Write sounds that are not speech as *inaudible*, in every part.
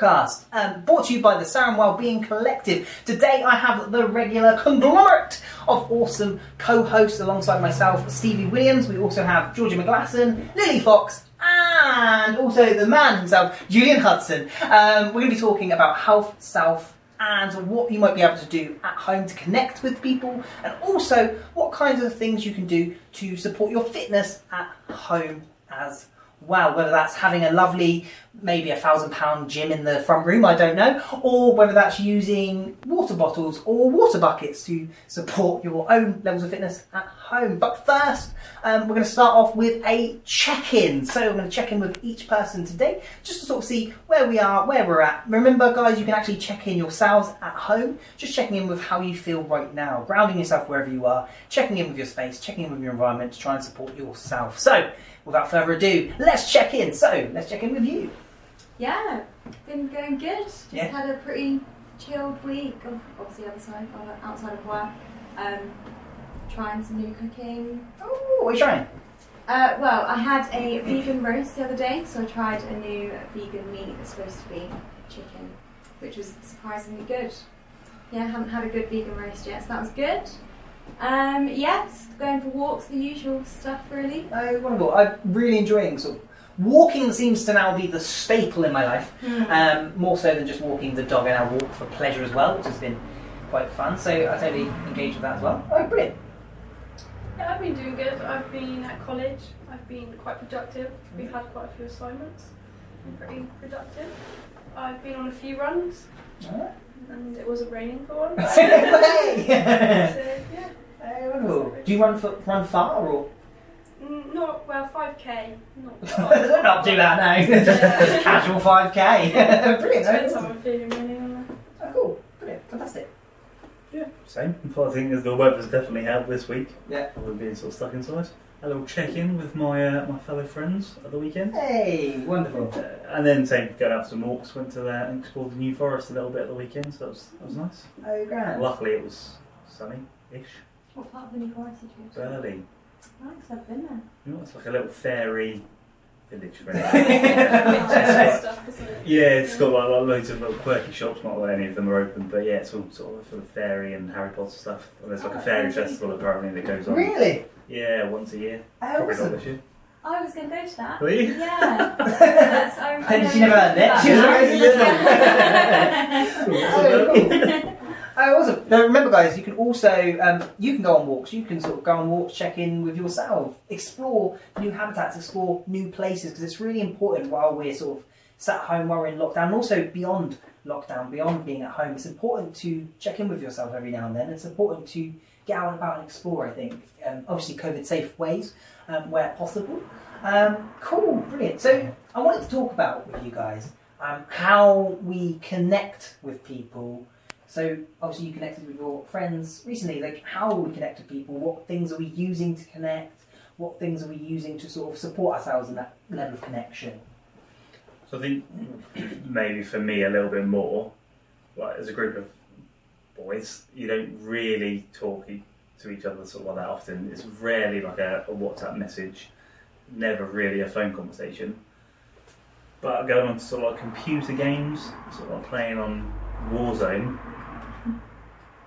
podcast, um, brought to you by the Sarum Wellbeing Collective. Today I have the regular conglomerate of awesome co-hosts alongside myself, Stevie Williams. We also have Georgia McGlasson, Lily Fox, and also the man himself, Julian Hudson. Um, we're going to be talking about health, self, and what you might be able to do at home to connect with people, and also what kinds of things you can do to support your fitness at home as well. Whether that's having a lovely, maybe a thousand pound gym in the front room, I don't know, or whether that's using water bottles or water buckets to support your own levels of fitness at home. But first, um, we're going to start off with a check in. So, we're going to check in with each person today just to sort of see where we are, where we're at. Remember, guys, you can actually check in yourselves at home, just checking in with how you feel right now, grounding yourself wherever you are, checking in with your space, checking in with your environment to try and support yourself. So, without further ado, let's check in. So, let's check in with you. Yeah, been going good. Just Yeah. had a pretty chilled week. of- Obviously, other side, outside of work. Um, trying some new cooking. Oh, what are you trying? Uh, well, I had a vegan roast the other day, so I tried a new vegan meat that's supposed to be chicken, which was surprisingly good. Yeah, I haven't had a good vegan roast yet, so that was good. Um, yes, going for walks, the usual stuff really. Oh, wonderful. I'm really enjoying sort of walking seems to now be the staple in my life. Um, more so than just walking the dog, I now walk for pleasure as well, which has been quite fun. So I totally engage with that as well. Oh, brilliant. Yeah, I've been doing good. I've been at college. I've been quite productive. We've had quite a few assignments. Been pretty productive. I've been on a few runs, Alright. And it wasn't raining for one. *laughs* Hey! *laughs* so yeah, oh, wonderful. Do you run for, run far or? Mm, not well. Five k. Not. *laughs* Don't not do that now. Just casual 5k. brilliant. Depends how Oh, I'm feeling really. Oh, cool. Brilliant. Fantastic. Yeah, same. But I think the weather's definitely helped this week. Yeah. I've been being sort of stuck inside. A little check-in with my uh, my fellow friends at the weekend. Hey, wonderful. Uh, and then same, going out for some walks, went to there and explored the New Forest a little bit at the weekend, so that was, that was nice. Oh, grand. Luckily it was sunny-ish, What part of the New Forest did you go to? early. Nice, I've been there. You know, it's like a little fairy village. *laughs* Really. that. stuff, isn't it? Yeah, it's got like, like loads of little quirky shops. Not that any of them are open, but yeah, it's all sort of full of fairy and Harry Potter stuff. And there's like Oh, a fairy festival apparently that goes on. Really? Yeah, once a year. Oh, Probably not this year. I was going to go to that. Were you? Yeah. *laughs* That's, *laughs* *laughs* I, I And know she never heard it. She was Yeah. very Oh, awesome. Now remember, guys, you can also um, you can go on walks. You can sort of go on walks, check in with yourself, explore new habitats, explore new places because it's really important while we're sort of sat at home while we're in lockdown, and also beyond lockdown, beyond being at home. It's important to check in with yourself every now and then. It's important to out and about and explore. I think, um, obviously, COVID-safe ways um, where possible. Um, cool, brilliant. So I wanted to talk about with you guys um, how we connect with people. So obviously you connected with your friends recently. Like how we connect with people? What things are we using to connect? What things are we using to sort of support ourselves in that level of connection? So I think maybe for me a little bit more, like as a group of boys, you don't really talk to each other sort of like that often. It's rarely like a, a WhatsApp message, never really a phone conversation. But going on to sort of like computer games, sort of like playing on Warzone,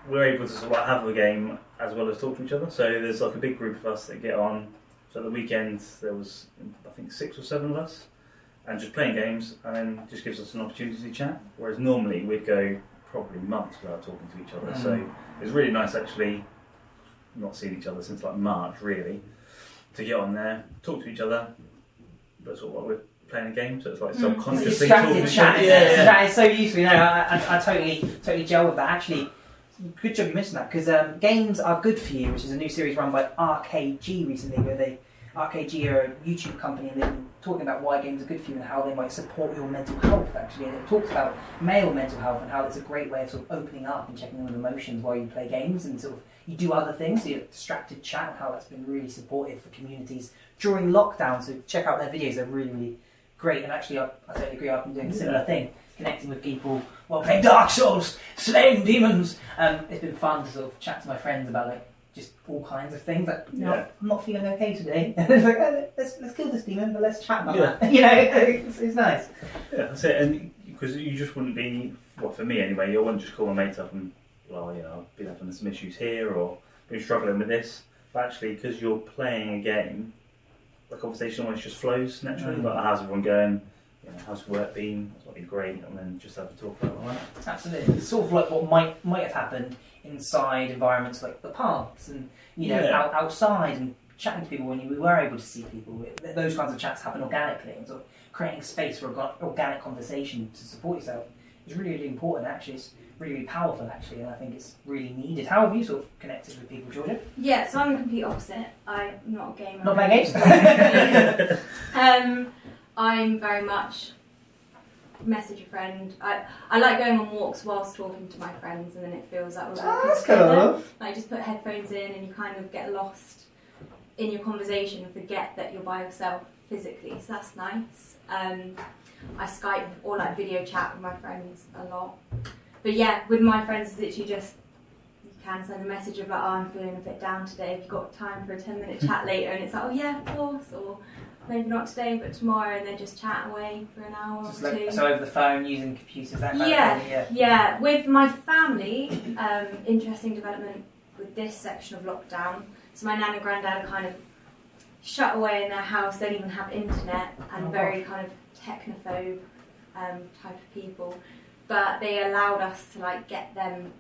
we're able to sort of like have a game as well as talk to each other. So there's like a big group of us that get on. So at the weekend there was I think six or seven of us and just playing games, and then just gives us an opportunity to chat. Whereas normally we'd go probably months without talking to each other. So Mm. it's really nice actually not seeing each other since like March really to get on there, talk to each other, but sort of like we're playing a game, so it's like Mm. subconsciously talking Distracted to each chat. other. Yeah, yeah. That is so useful. You know, I, I, I totally, totally gel with that. Actually, good job you mentioned that because um, games are good for you, which is a new series run by RKG recently, where they RKG are a YouTube company and been talking about why games are good for you and how they might support your mental health. Actually, and it talks about male mental health and how it's a great way of sort of opening up and checking in with emotions while you play games and sort of you do other things. So you have distracted chat and how that's been really supportive for communities during lockdown. So check out their videos; they're really, really great. And actually, I, I totally agree. I've been doing a similar thing. connecting with people while playing Dark Souls, slaying demons. Um, it's been fun to sort of chat to my friends about like just all kinds of things. Like, you know, Yeah. I'm not feeling okay today. *laughs* it's like, oh, let's, let's kill this demon, but let's chat about Yeah. that. *laughs* You know, it's, it's nice. Yeah, that's it. And because you just wouldn't be, well, for me anyway, you wouldn't just call my mates up and, well, you know, I've been having some issues here or been struggling with this. But actually, because you're playing a game, the conversation always just flows naturally. Mm. Like, how's everyone going? You know, how's work been? It's been great. And then just have a talk about it that. Absolutely. It's sort of like what might might have happened inside environments like the parks and you know Yeah. out, outside and chatting to people when you, we were able to see people. Those kinds of chats happen organically and sort of creating space for orga- organic conversation to support yourself is really really important. Actually, it's really really powerful. Actually, and I think it's really needed. How have you sort of connected with people, Georgia? Yeah, so I'm the complete opposite. I'm not a gamer. Not playing games. *laughs* *laughs* Um, I'm very much message a friend. I, I like going on walks whilst talking to my friends, and then it feels like we're Oh, walking that's together. cool. Like just put headphones in, and you kind of get lost in your conversation and forget that you're by yourself physically. So that's nice. Um, I Skype or like video chat with my friends a lot. But yeah, with my friends, it's literally just you can send a message of like, oh, I'm feeling a bit down today. If you've got time for a 10 minute chat later? And it's like, oh yeah, of course. Or maybe not today, but tomorrow, and then just chat away for an hour Just or like, two. so over the phone using computers that kind Yeah. thing. Yeah. Yeah, with my family, um, interesting development with this section of lockdown. So my nan and granddad are kind of shut away in their house. They don't even have internet and Oh, very kind of technophobe um, type of people. But they allowed us to like get them.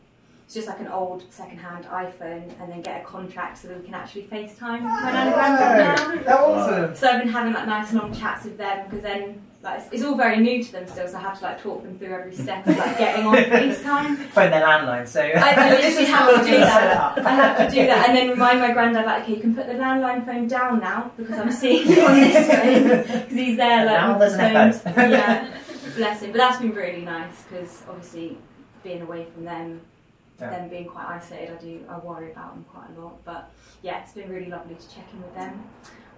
It's just like an old second-hand iPhone, and then get a contract so that we can actually FaceTime my nan and granddad now. That's awesome. So I've been having like nice long chats with them because then like it's, it's all very new to them still, so I have to like talk them through every step of like getting on *laughs* FaceTime. Phone their landline. So I, I *laughs* literally have to do you set it that. up. I have to do that, and then remind my granddad like, okay, you can put the landline phone down now because I'm seeing you on this phone *laughs* because he's there like Now there's the an yeah, bless him. But that's been really nice because obviously being away from them. Yeah. Them being quite isolated, I do I worry about them quite a lot. But yeah, it's been really lovely to check in with them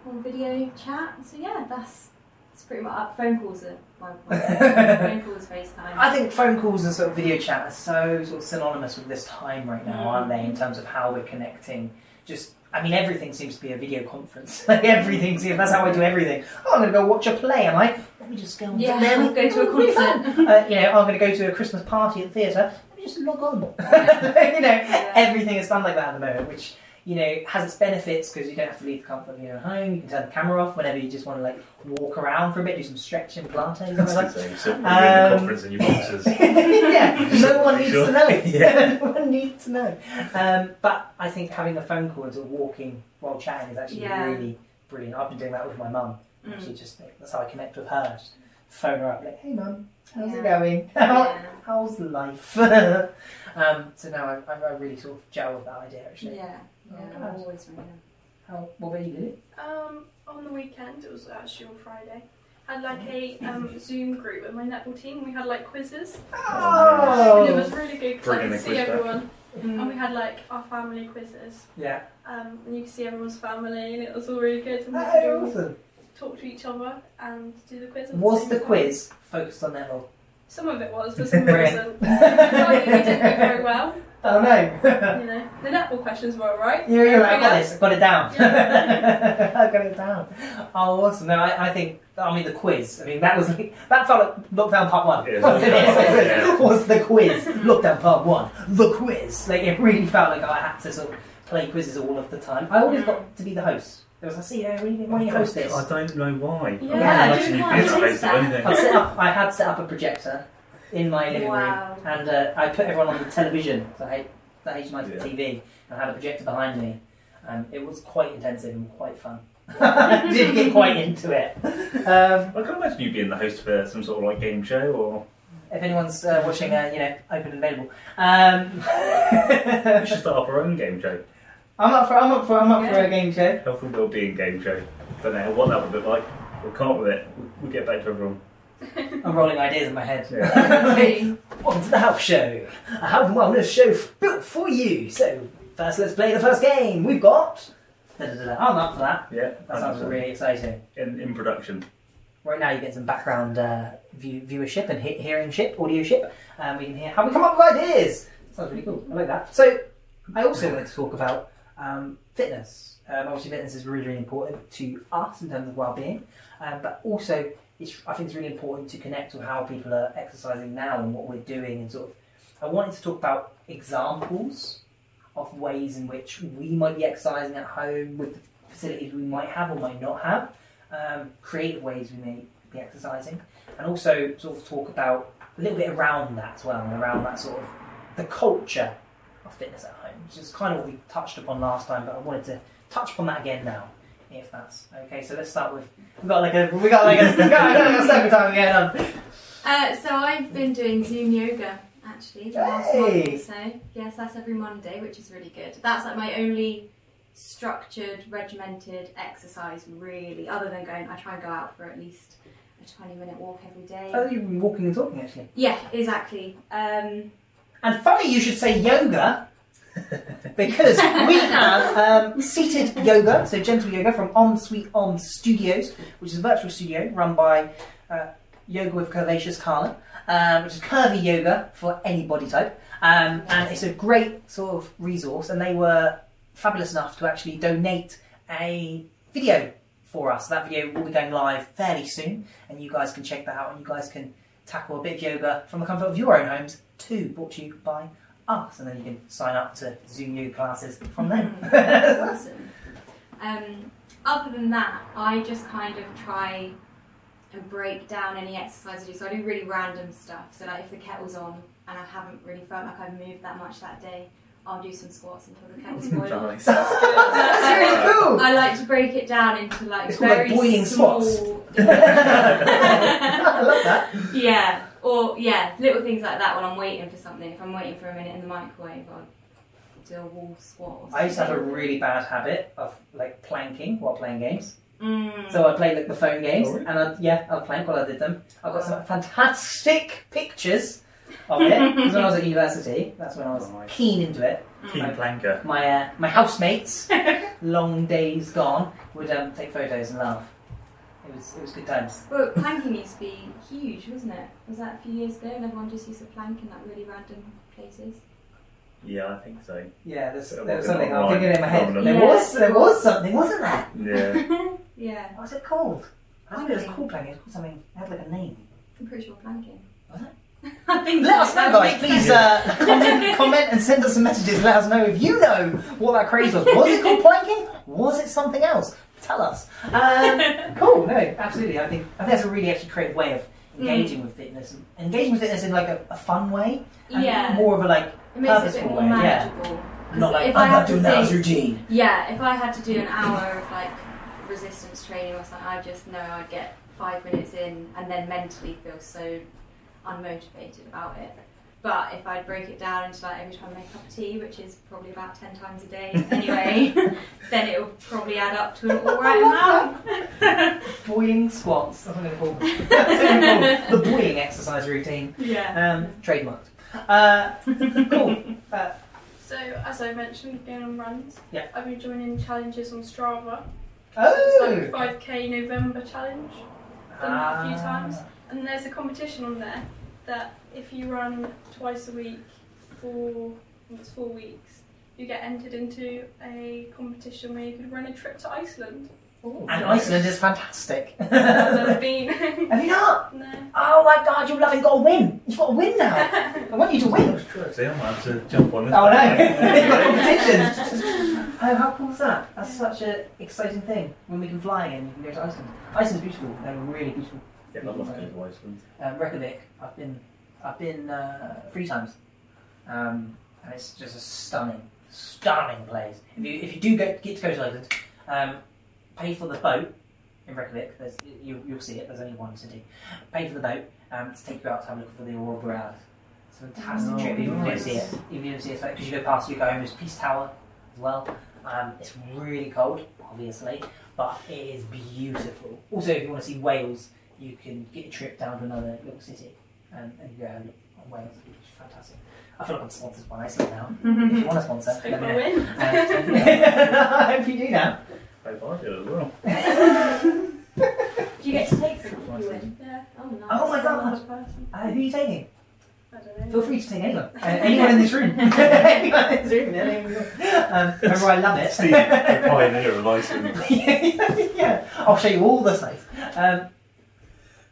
on video chat. So yeah, that's it's pretty much uh, phone calls are my, *laughs* phone calls, FaceTime. I think phone calls and sort of video chat are so sort of synonymous with this time right now, Mm. aren't they? In terms of how we're connecting. Just, I mean, everything seems to be a video conference. *laughs* like everything seems. That's how I do everything. Oh, I'm going to go watch a play. Am I? Let me just go. Yeah, we *laughs* go to a It'll be fun. concert. uh, you know, I'm going to go to a Christmas party at the theatre. Let me just log on. *laughs* you know, everything is done like that at the moment, which you know has its benefits because you don't have to leave the comfort of your own home. You can turn the camera off whenever you just want to like walk around for a bit, do some stretching, Pilates, something like So you in Um, the conference in your boxes. *laughs* yeah, no one needs Sure. to know. *laughs* Yeah. no one needs to know. Um, but I think having a phone call and sort of walking while chatting is actually Yeah. really brilliant. I've been doing that with my mum. Mm. Actually, just that's how I connect with her. Just phone her up, like, "Hey, mum, how's it going? *laughs* Yeah. how's life?" *laughs* um, so now I, I, I really sort of gel with that idea. Actually, Yeah, yeah, Oh, I'm always ringing how what about you? Did it? Um, on the weekend, it was actually on Friday. Had like a um, Zoom group with my netball team. We had like quizzes, Oh, and it was really good because I Bringing could see quiz back. everyone. Mm. And we had like our family quizzes, Yeah. um, and you could see everyone's family, and it was all really good. And we could Oh, all awesome. Talk to each other and do the quiz. Was same the quiz focused on netball? Some of it was, but *laughs* some of it Brilliant. wasn't. I think we didn't do very *laughs* well. Oh no. You know, the netball questions were alright. You're, you're like, I got this, I got it down. *laughs* I got it down. Oh, awesome. No, I, I think, I mean, the quiz. I mean, that was, that felt like lockdown part one. Yeah, Wasn't it? lockdown, yeah. was the quiz. Lockdown part one. The quiz. Like, it really felt like I had to sort of play quizzes all of the time. I always got to be the host. There was, I see, when you, when you host this. I don't know why. Yeah, I can't I do you want being to a taste host of that. I set up. I had set up a projector in my living Wow. room, and uh, I put everyone on the television, so I the HMI Yeah. TV, and I had a projector behind me. Um, it was quite intensive and quite fun. *laughs* *laughs* Did get quite into it. Um, I can imagine you being the host for some sort of like game show or. if anyone's uh, watching, uh, you know, open and available. Um, *laughs* We should start up our own game show. I'm up for. I'm up for. I'm up for a game show. Health and Wellbeing game show. Don't know what that would look like. We'll come up with it. We'll, we'll get back to everyone. I'm rolling ideas in my head. Yeah. *laughs* *laughs* Welcome to the Health Show, a health and wellness show f- built for you. So, first, let's play the first game. We've got. I'm up for that. Yeah. That sounds really exciting. in, in production. right now you get some background uh, view, viewership and he- audio ship, Um, we can hear how we come up with ideas. Sounds really cool. I like that. So I also wanted to talk about um, fitness. Um, obviously, fitness is really, really important to us in terms of well-being, um, but also it's, I think it's really important to connect with how people are exercising now and what we're doing, and sort of. I wanted to talk about examples of ways in which we might be exercising at home with the facilities we might have or might not have, um, creative ways we may be exercising, and also sort of talk about a little bit around that as well, and around that sort of the culture of fitness at home, which is kind of what we touched upon last time, but I wanted to touch upon that again now, if that's okay. So let's start with we got like a we got like a we got like *laughs* a second time again on. Uh, so I've been doing Zoom yoga actually the last month or so. Yes, that's every Monday, which is really good. That's like my only structured, regimented exercise really, other than going. I try and go out for at least a twenty-minute walk every day. Oh, you've been walking and talking actually. Yeah, exactly. Um, And funny you should say yoga *laughs* because we have um, seated yoga, so gentle yoga from Om Sweet Om Studios, which is a virtual studio run by uh, Yoga with Curvaceous Carla, um, which is curvy yoga for any body type. Um, and it's a great sort of resource, and they were fabulous enough to actually donate a video for us. That video will be going live fairly soon, and you guys can check that out, and you guys can tackle a bit of yoga from the comfort of your own homes too, brought to you by us, and then you can sign up to Zoom yoga classes from them. *laughs* awesome. Um, other than that, I just kind of try and break down any exercise I do. So I do really random stuff. So like if the kettle's on and I haven't really felt like I've moved that much that day, I'll do some squats until the kettle's *laughs* boiling. Nice. That's *laughs* really cool. I like to break it down into like It's called, like, very boiling small. *laughs* I love that. yeah, or yeah, little things like that when I'm waiting for something. If I'm waiting for a minute in the microwave, I'll do a wall squat. Or I used to have a really bad habit of like planking while playing games. Mm. So I played like the phone games, Oh, really? and I'd, yeah, I'd plank while I did them. I've got some fantastic pictures of it. Because when I was at university, that's when I was Nice. keen into it. Keen planker. My uh, my housemates, *laughs* long days gone, would um, take photos and laugh. It was it was good times. Well, planking used to be huge, wasn't it? Was that a few years ago? And everyone just used to plank in like really random places. Yeah, I think so. Yeah, there's, So there was like something an I'm thinking in my head. online There was there was something, wasn't there? Yeah. *laughs* yeah, What was it called? I think it was called planking. It was called something. It had like a name. I'm pretty sure planking. Was it? *laughs* Let so. us know, guys. Please uh, *laughs* comment, comment and send us some messages. Let us know if you know what that craze was. Was it called planking? Was it something else? Tell us. Um, *laughs* cool. No, absolutely. I think I think that's a really actually creative way of engaging with fitness. Engaging with fitness in like a, a fun way. And Yeah. More of a like It makes it a bit more way, yeah. not like if I'm not to doing that as routine. Yeah, if I had to do an hour of like resistance training or something, I just know I'd get five minutes in and then mentally feel so unmotivated about it. But if I'd break it down into like every time I make a cup of tea, which is probably about ten times a day *laughs* anyway, *laughs* then it will probably add up to an *laughs* alright amount. Boying squats. That's what I'm going to call them. That's what I'm gonna call them. The boying exercise routine. yeah. Um, trademarked. Uh, cool. Uh, So, as I mentioned, going on runs. Yeah. I've been joining challenges on Strava. So oh. it's like 5k November challenge. Done that a few Ah. times. And there's a competition on there that if you run twice a week for I it's four weeks, you get entered into a competition where you could run a trip to Iceland. And Iceland is fantastic. I've never *laughs* Have you not? *laughs* no. Oh my god, you love it. You've got to win. You've got to win now. *laughs* I want you to win. See, I might have to jump on this. Oh no. You've got competition. Oh, how cool is that? That's such an exciting thing. When we can fly again, you can go to Iceland. Iceland's beautiful. They're really beautiful. Yeah, I'd love to go to Iceland. Um, Reykjavik, I've been, I've been uh, three times, um, and it's just a stunning, stunning place. If you if you do get get to go to Iceland, um, pay for the boat in Reykjavik. There's you you'll see it. There's only one city. Pay for the boat um, to take you out to have a look for the aurora borealis. It's a fantastic Oh, trip. If you don't nice. see it, if you don't see it, because you go past, you go home. There's Peace Tower as well. Um, it's really cold, obviously, but it is beautiful. Also, if you want to see whales, you can get a trip down to another little city um, and you go and look on whales, which is fantastic. I feel like I'm sponsored by Iceland now. *laughs* if you want to sponsor, Hope let me I know. win. Uh, *laughs* I hope you do now. Hope I do as well. *laughs* Do you get to take some? nice. You thing. win. Yeah. Oh, nice. Oh my God. not a person. Uh, who are you taking? I don't know. Feel free to take anyone. Uh, anyone in this room. anyone in this room. yeah, anyone in. Um, remember, I love it. Steve, the pioneer of icing. yeah, yeah, I'll show you all the sites. Um,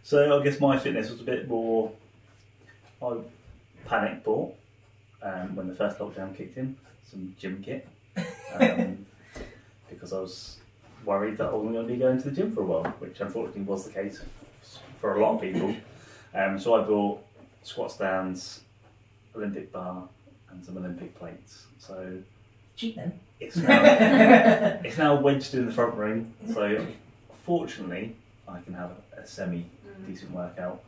So I guess my fitness was a bit more. I panic bought um, when the first lockdown kicked in some gym kit um, *laughs* because I was worried that I wasn't going to be going to the gym for a while, which unfortunately was the case for a lot of people. Um, so I bought squat stands, Olympic bar, and some Olympic plates. So cheat then. it's now, *laughs* it's now wedged in the front room. So fortunately, I can have a semi. Decent workout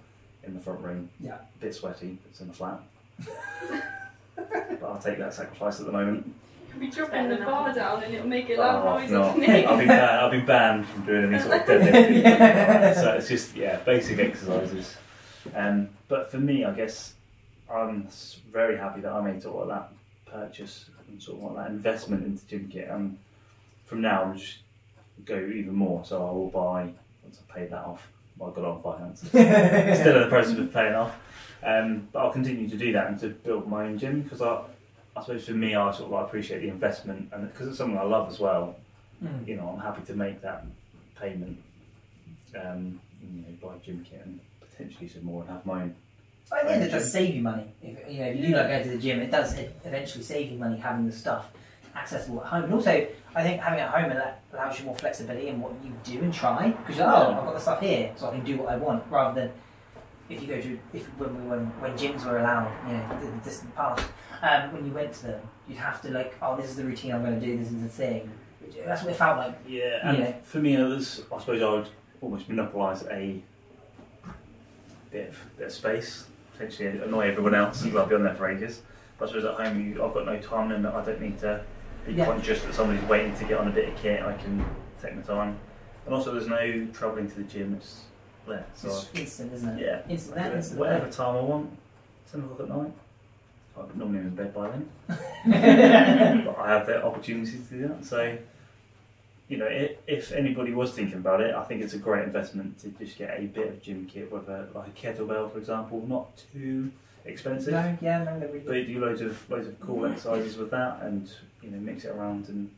in the front room. Yeah. A bit sweaty, it's in the flat. but I'll take that sacrifice at the moment. You'll be dropping the bar down and it'll make a loud Oh, noise no. I'll be banned. I'll be banned from doing any sort of deadlifting. Yeah. *laughs* so it's just yeah, basic exercises. Um, but for me, I guess I'm very happy that I made sort of that purchase and sort of like that investment into gym kit. And from now, I'll just go even more. So I will buy once I've paid that off. Well, I've got on finance. *laughs* Still in the process of paying off. Um, but I'll continue to do that and to build my own gym because I, I suppose for me, I sort of like appreciate the investment and because it's something I love as well. Mm. You know, I'm happy to make that payment. Um, you know, buy gym kit and potentially some more and have my own. At the end, it does save you money. If, you know, if you do like go to the gym, it does eventually save you money having the stuff accessible at home. And also, I think having it at home allow- allows you more flexibility in what you do and try. Because you're like, oh, I've got the stuff here, so I can do what I want, rather than if you go to if when we when, when gyms were allowed, you know, in the distant past, um, when you went to them, you'd have to like, oh, this is the routine I'm going to do. This is the thing. That's what it felt like. Yeah, and Yeah. for me, others, I suppose I would almost monopolise a bit of, bit of space, potentially annoy everyone else because I'll be on there for ages. But I suppose at home, you, I've got no time limit. I don't need to be Yeah. conscious that somebody's waiting to get on a bit of kit. I can take my time. And also, there's no travelling to the gym. It's there. So It's instant, isn't it? yeah, Instant I it instant whatever time I want. Ten o'clock at night. I'm normally in bed by then *laughs* *laughs* but I have the opportunity to do that. So, you know, if, if anybody was thinking about it, I think it's a great investment to just get a bit of gym kit, whether like a kettlebell, for example, not too expensive. no, yeah, no, they're really But do loads of loads of cool exercises with that, and you know, mix it around and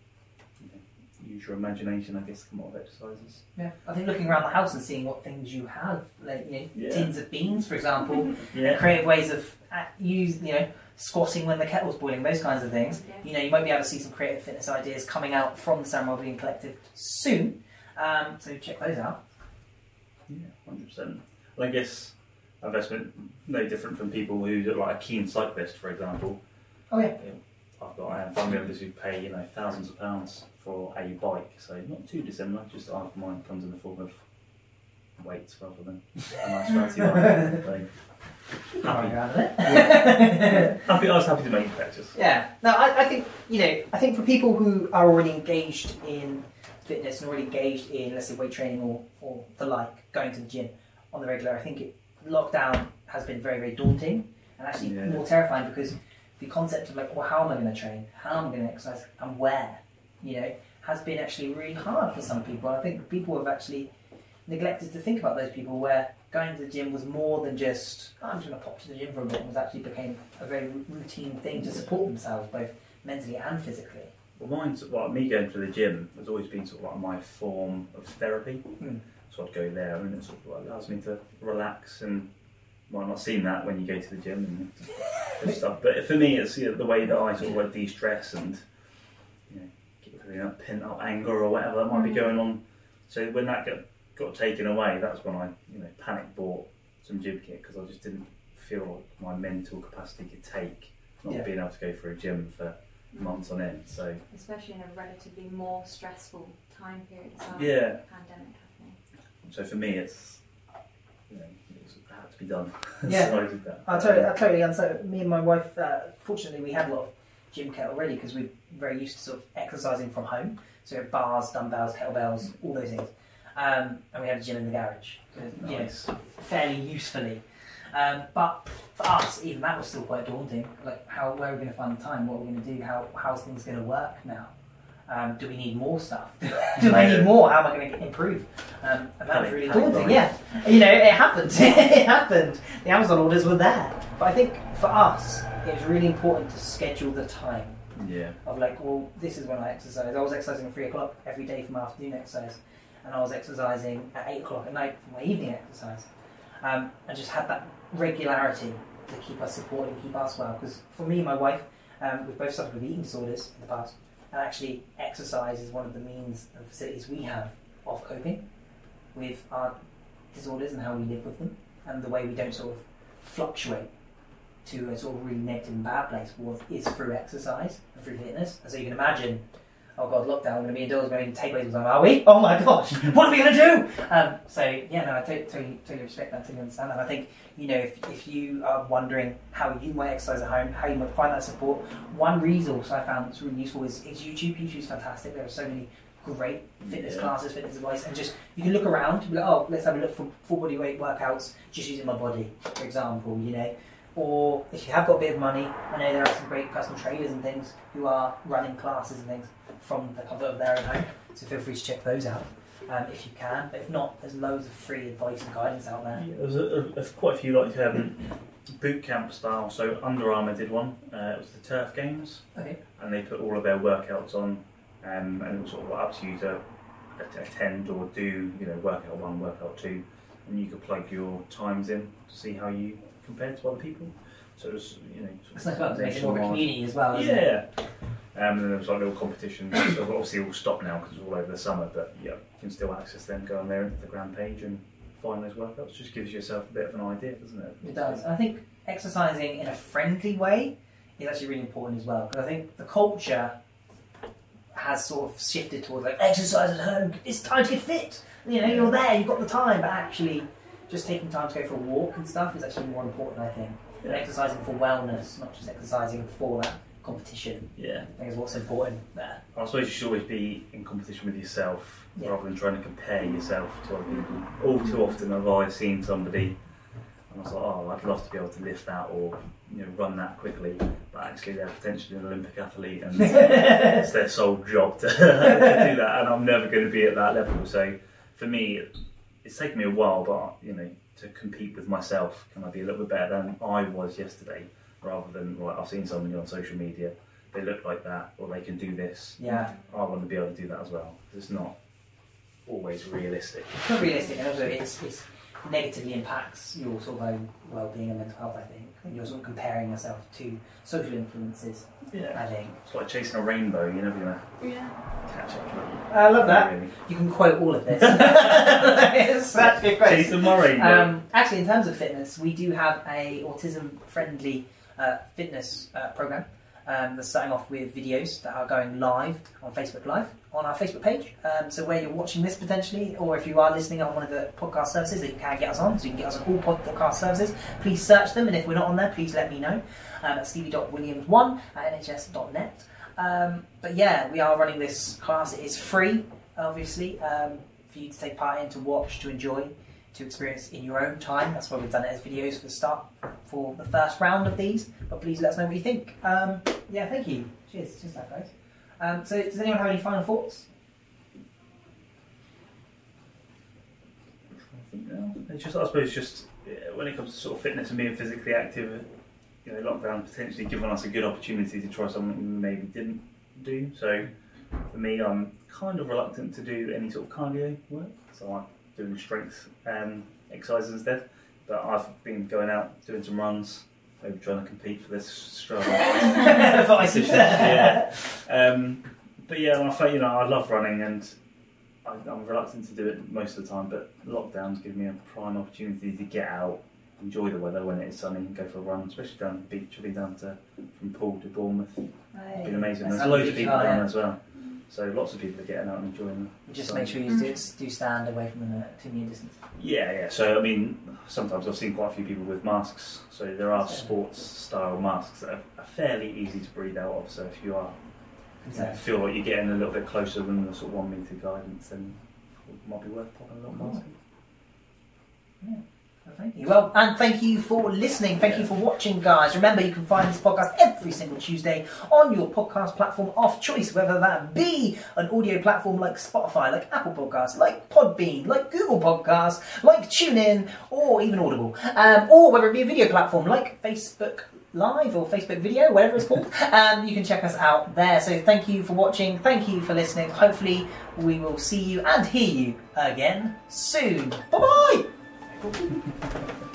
you know, use your imagination, I guess, to come up with exercises. Yeah, I think looking around the house and seeing what things you have, like you know, Yeah. tins of beans, for example, *laughs* Yeah, creative ways of uh, use, you know, squatting when the kettle's boiling, those kinds of things. Yeah. You know, you might be able to see some creative fitness ideas coming out from the Sarum Wellbeing Collective soon. Um, so check those out. yeah, hundred percent. And I guess investment no different from people who are like a keen cyclist, for example. Oh yeah, I've got I have family members who pay you know thousands of pounds for a bike, so not too dissimilar. Just half mine comes in the form of weights rather than a nice fancy bike. *laughs* So, Happy happy. it. *laughs* happy. I was happy to make the purchase. Yeah. No, I, I think you know. I think for people who are already engaged in fitness and already engaged in, let's say, weight training or, or the like, going to the gym on the regular, I think it, lockdown has been very, very daunting and actually Yeah. more terrifying because the concept of like, well, how am I going to train? How am I going to exercise? And where? You know, has been actually really hard for some people. I think people have actually neglected to think about those people where going to the gym was more than just oh, I'm just going to pop to the gym for a bit. It was actually became a very routine thing to support themselves both mentally and physically. Well, mine's well, me going to the gym has always been sort of like my form of therapy. Hmm. So I'd go there, and it sort of allows me to relax and might not seem that when you go to the gym and *laughs* *laughs* stuff. But for me, it's you know, the way that I sort of like de-stress and you know get rid of pent up anger or whatever that might be Mm. going on. So when that got got taken away, that's when I you know panic bought some gym kit because I just didn't feel like my mental capacity could take not Yeah. being able to go for a gym for months on end. So Especially in a relatively more stressful time period as well. yeah, Pandemic. So for me, it's you know it's, had to be done. *laughs* Yeah. so I did that. I totally, I totally understand. Me and my wife, uh, fortunately, we had a lot of gym kit already because we're very used to sort of exercising from home. So we had bars, dumbbells, kettlebells, all those things. Um, and we had a gym in the garage, you know, Nice. fairly usefully. Um, but for us, even that was still quite daunting. Like, how where are we going to find the time? What are we going to do? How how's things going to work now? Um, do we need more stuff? *laughs* *laughs* do I need more? How am I going to improve? Um, and that was really daunting. Yeah, you know, it happened. *laughs* it happened. The Amazon orders were there, but I think for us, it was really important to schedule the time Yeah. of like, well, this is when I exercise. I was exercising at three o'clock every day for my afternoon exercise, and I was exercising at eight o'clock at night for my evening exercise. Um, and just had that regularity to keep us supported and keep us well. Because for me and my wife, um, we've both suffered with eating disorders in the past, and actually, exercise is one of the means and facilities we have of coping with our disorders and how we live with them, and the way we don't sort of fluctuate to a sort of really negative and bad place is through exercise and through fitness. And so you can imagine, oh god, lockdown, we're going to be indoors, we're going to take away some are we? *laughs* Oh my gosh, what are we going to do? Um, so yeah, no, I totally, totally, totally respect that, totally understand that. I think you know if, if you are wondering how you might exercise at home, how you might find that support, one resource I found that's really useful is, is YouTube. YouTube's fantastic. There are so many great fitness Yeah. classes, fitness advice, and just you can look around, be like, oh, let's have a look for full body weight workouts, just using my body, for example, you know. Or if you have got a bit of money, I know there are some great personal trainers and things who are running classes and things from the comfort of their own home. So feel free to check those out um, if you can. But if not, there's loads of free advice and guidance out there. Yeah, There's a, a, quite a few like um, boot camp style. So Under Armour did one. Uh, it was the Turf Games, Okay. and they put all of their workouts on, um, and it was sort of up to you to attend or do you know workout one, workout two, and you could plug your times in to see how you compared to other people. So it was you know It's nice of about making more of a nationwide. community as well. Isn't It? Yeah. Um, and then there was like little competitions. so obviously it all stopped now because it's all over the summer. But yeah, you can still access them. Go on there into the grand page and find those workouts. Just gives yourself a bit of an idea, doesn't it? It does. And I think exercising in a friendly way is actually really important as well. Because I think the culture has sort of shifted towards like exercise at home. It's time to get fit. You know, you're there, you've got the time, but actually, just taking time to go for a walk and stuff is actually more important. I think. Yeah. exercising for wellness, not just exercising for that competition. Yeah. I think is what's important there. I suppose you should always be in competition with yourself Yeah. rather than trying to compare yourself to other people. All too often I've I seen somebody and I was like, oh, I'd love to be able to lift that or you know run that quickly, but actually they're potentially an Olympic athlete and *laughs* it's their sole job to, *laughs* to do that, and I'm never going to be at that level. So for me, it's taken me a while, but you know, to compete with myself, can I be a little bit better than I was yesterday, rather than right, I've seen somebody on social media, they look like that, or they can do this. Yeah, I want to be able to do that as well. It's not always realistic. it's not realistic, and also it's, it's negatively impacts your sort of own well-being and mental health. I think you're sort of comparing yourself to social influences. Yeah, I think. it's like chasing a rainbow. You're never going to Yeah. catch up. I love that. Really. You can quote all of this. *laughs* it's actually a great. Chasing my rainbow. Um, actually, in terms of fitness, we do have a autism-friendly uh, fitness uh, program. Um, that's starting off with videos that are going live on Facebook Live on our Facebook page. Um, so where you're watching this potentially, or if you are listening on one of the podcast services that you can get us on, so you can get us on all podcast services, please search them. And if we're not on there, please let me know um, at stevie.williams1 at nhs.net. Um, but yeah, we are running this class. It is free, obviously, um, for you to take part in, to watch, to enjoy, to experience in your own time. That's why we've done it as videos for the start for the first round of these. But please let us know what you think. Um, yeah, thank you. Cheers. Cheers, that guys. Um, so, does anyone have any final thoughts? I. It's just, I suppose, just when it comes to sort of fitness and being physically active, you know, lockdown potentially given us a good opportunity to try something we maybe didn't do. So, for me, I'm kind of reluctant to do any sort of cardio work. So I'm doing strength um, exercises instead. But I've been going out doing some runs, maybe trying to compete for this Strava. *laughs* Yeah. Um, but yeah, I feel, you know, I love running and I, I'm reluctant to do it most of the time. But lockdowns give me a prime opportunity to get out, enjoy the weather when it is sunny, and go for a run, especially down the beach. I've been down to from Poole to Bournemouth. It's been amazing. There's loads of people down there as well. So lots of people are getting out and enjoying them. Just make sure you mm. do, do stand away from the two metre distance. Yeah, yeah. So I mean, sometimes I've seen quite a few people with masks. So there are Yeah. sports style masks that are, are fairly easy to breathe out of. So if you are you know, feel like you're getting a little bit closer than the sort of one meter guidance, then it might be worth popping a little mask. Thank you. Well, and thank you for listening. Thank you for watching, guys. Remember, you can find this podcast every single Tuesday on your podcast platform of choice, whether that be an audio platform like Spotify, like Apple Podcasts, like Podbean, like Google Podcasts, like TuneIn, or even Audible, um, or whether it be a video platform like Facebook Live or Facebook Video, whatever it's called. *laughs* Um, you can check us out there. So thank you for watching. Thank you for listening. Hopefully, we will see you and hear you again soon. Bye bye. ハハハハ!